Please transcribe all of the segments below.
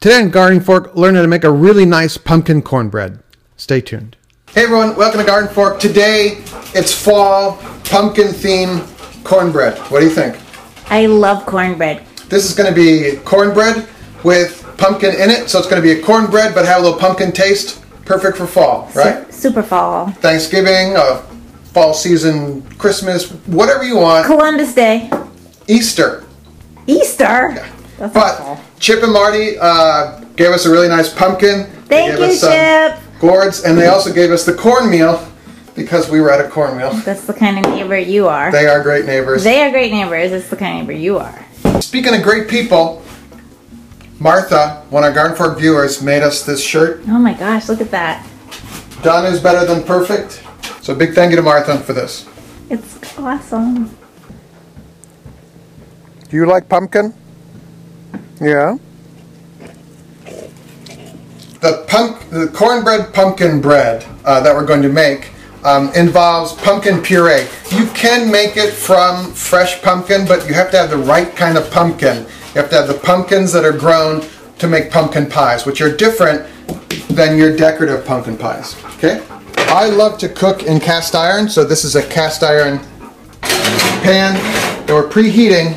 Today on Garden Fork, learn how to make a really nice pumpkin cornbread. Stay tuned. Hey everyone, welcome to Garden Fork. Today it's fall pumpkin theme cornbread. What do you think? I love cornbread. This is going to be cornbread with pumpkin in it, so it's going to be a cornbread but have a little pumpkin taste. Perfect for fall, right? Su- super fall. Thanksgiving, uh, fall season, Christmas, whatever you want. Columbus Day. Easter. Easter. That's But fall. Chip and Marty uh, gave us a really nice pumpkin. They Thank gave you, us some Chip. Gourds, and they also gave us the cornmeal because we were at a cornmeal. That's the kind of neighbor you are. They are great neighbors. They are great neighbors. That's the kind of neighbor you are. Speaking of great people, Martha, one of our Garden Fork viewers, made us this shirt. Oh my gosh, look at that. Done is better than perfect. So big thank you to Martha for this. It's awesome. Do you like pumpkin? Yeah. The pump, the cornbread pumpkin bread uh, that we're going to make um, involves pumpkin puree. You can make it from fresh pumpkin, but you have to have the right kind of pumpkin. You have to have the pumpkins that are grown to make pumpkin pies, which are different than your decorative pumpkin pies. Okay. I love to cook in cast iron, so this is a cast iron pan that we're preheating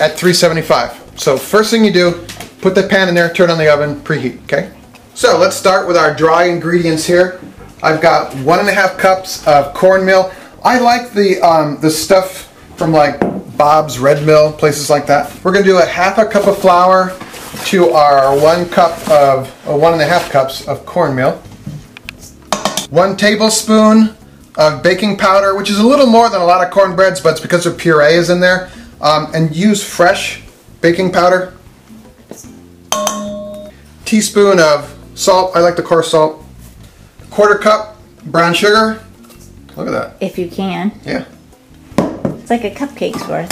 at 375. So first thing you do, put the pan in there, turn on the oven, preheat, okay? So let's start with our dry ingredients here. I've got one and a half cups of cornmeal. I like the, um, the stuff from like Bob's Red Mill, places like that. We're gonna do a half a cup of flour to our one cup of, or one and a half cups of cornmeal. One tablespoon of baking powder, which is a little more than a lot of cornbreads, but it's because the puree is in there. Um, and use fresh baking powder. Teaspoon of salt. I like the coarse salt. Quarter cup brown sugar. Look at that. If you can. Yeah. It's like a cupcake's worth.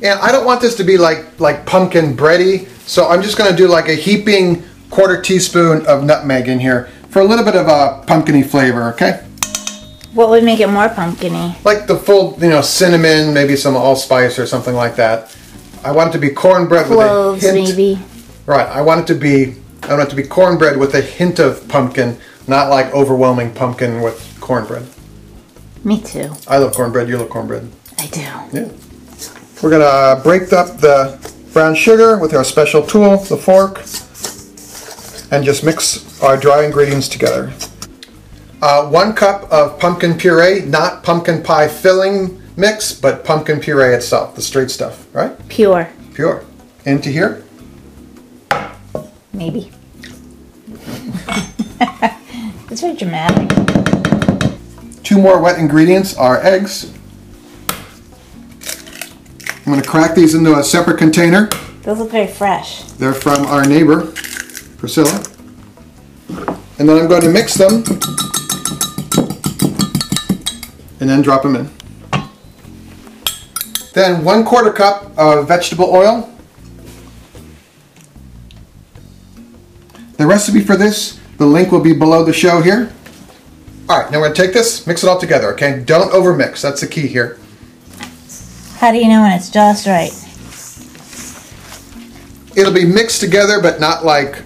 And I don't want this to be like like pumpkin bready, so I'm just going to do like a heaping quarter teaspoon of nutmeg in here for a little bit of a pumpkiny flavor. Okay. What would make it more pumpkiny? like the full, you know, cinnamon, maybe some allspice or something like that. I want it to be cornbread Cloves, with a hint. maybe. Right. I want it to be. I want it to be cornbread with a hint of pumpkin, not like overwhelming pumpkin with cornbread. Me too. I love cornbread. You love cornbread. I do. Yeah. We're gonna break up the brown sugar with our special tool, the fork, and just mix our dry ingredients together. Uh, one cup of pumpkin puree, not pumpkin pie filling mix, but pumpkin puree itself, the straight stuff, right? Pure. Pure. Into here. Maybe. it's very dramatic. Two more wet ingredients are eggs. I'm gonna crack these into a separate container. Those look very fresh. They're from our neighbor, Priscilla. And then I'm going to mix them and then drop them in. Then one quarter cup of vegetable oil. The recipe for this, the link will be below the show here. All right, now we're to take this, mix it all together, okay? Don't overmix, that's the key here. How do you know when it's just right? It'll be mixed together, but not like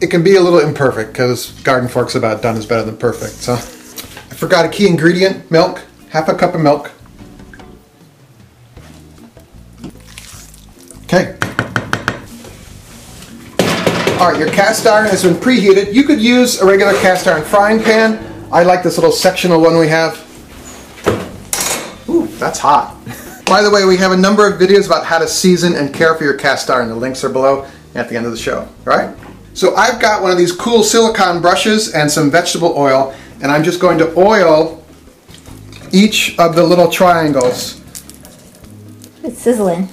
it can be a little imperfect because garden forks about done is better than perfect. So I forgot a key ingredient: milk. Half a cup of milk. Okay. All right, your cast iron has been preheated. You could use a regular cast iron frying pan. I like this little sectional one we have. Ooh, that's hot. By the way, we have a number of videos about how to season and care for your cast iron. The links are below at the end of the show, all right? So I've got one of these cool silicone brushes and some vegetable oil, and I'm just going to oil each of the little triangles. It's sizzling.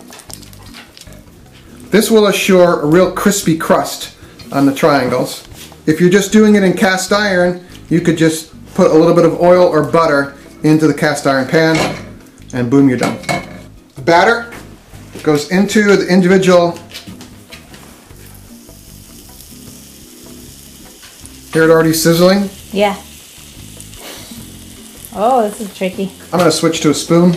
This will assure a real crispy crust on the triangles. If you're just doing it in cast iron, you could just put a little bit of oil or butter into the cast iron pan, and boom, you're done. The batter goes into the individual. Hear it already sizzling? Yeah. Oh, this is tricky. I'm going to switch to a spoon.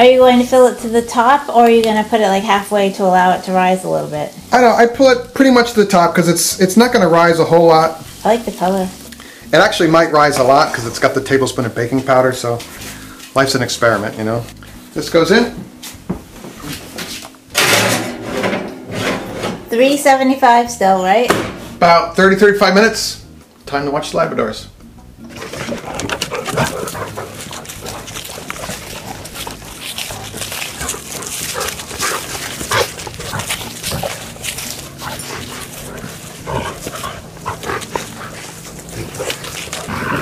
Are you going to fill it to the top or are you going to put it like halfway to allow it to rise a little bit? I don't. I pull it pretty much to the top because it's it's not going to rise a whole lot. I like the color. It actually might rise a lot because it's got the tablespoon of baking powder. So life's an experiment, you know. This goes in. 375 still, right? About 30, 35 minutes. Time to watch the Labradors.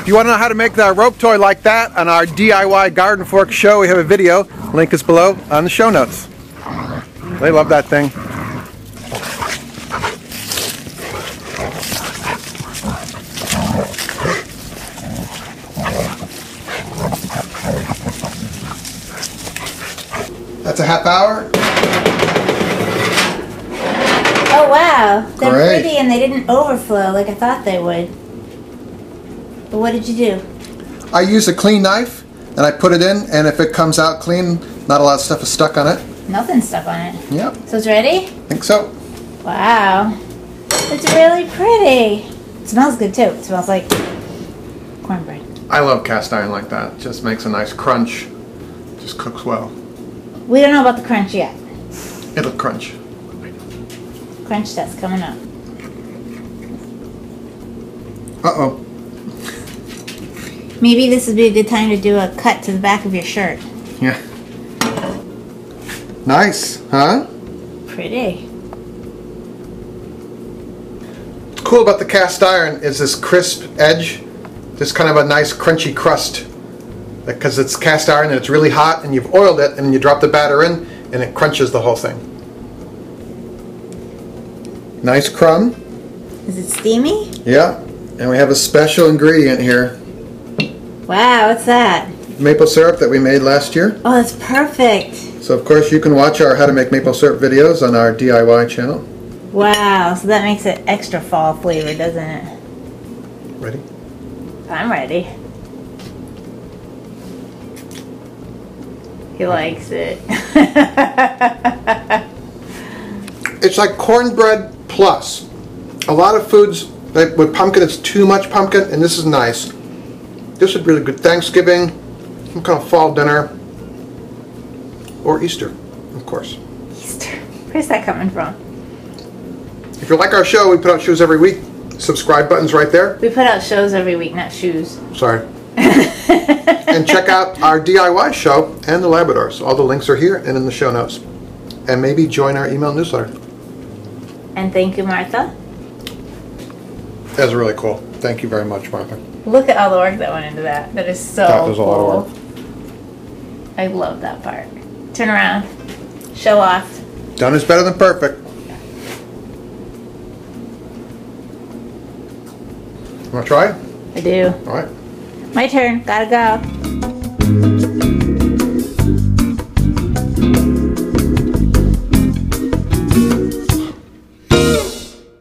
If you want to know how to make that rope toy like that on our DIY garden fork show, we have a video. Link is below on the show notes. They love that thing. That's a half hour. Oh wow, they're Great. pretty and they didn't overflow like I thought they would. But what did you do? I use a clean knife and I put it in, and if it comes out clean, not a lot of stuff is stuck on it. Nothing stuck on it. Yep, So it's ready? think so. Wow. It's really pretty. It smells good too. It smells like cornbread. I love cast iron like that. It just makes a nice crunch. Just cooks well. We don't know about the crunch yet. It'll crunch. Crunch test coming up. Uh oh. Maybe this would be a good time to do a cut to the back of your shirt. Yeah. Nice, huh? Pretty. What's cool about the cast iron is this crisp edge, this kind of a nice crunchy crust. Because it's cast iron and it's really hot, and you've oiled it, and you drop the batter in, and it crunches the whole thing. Nice crumb. Is it steamy? Yeah. And we have a special ingredient here Wow, what's that? maple syrup that we made last year. Oh, that's perfect. So, of course, you can watch our How to Make Maple Syrup videos on our DIY channel. Wow, so that makes it extra fall flavor, doesn't it? Ready? I'm ready. He likes it. It's like cornbread plus. A lot of foods, like with pumpkin, it's too much pumpkin, and this is nice. This is really good Thanksgiving, some kind of fall dinner, or Easter, of course. Easter. Where's that coming from? If you like our show, we put out shows every week. Subscribe button's right there. We put out shows every week, not shoes. Sorry. and check out our DIY show and the Labradors. All the links are here and in the show notes. And maybe join our email newsletter. And thank you, Martha. That's really cool. Thank you very much, Martha. Look at all the work that went into that. That is so That was a lot of cool. I love that part. Turn around. Show off. Done is better than perfect. Want to try? I do. All right. My turn. Gotta go.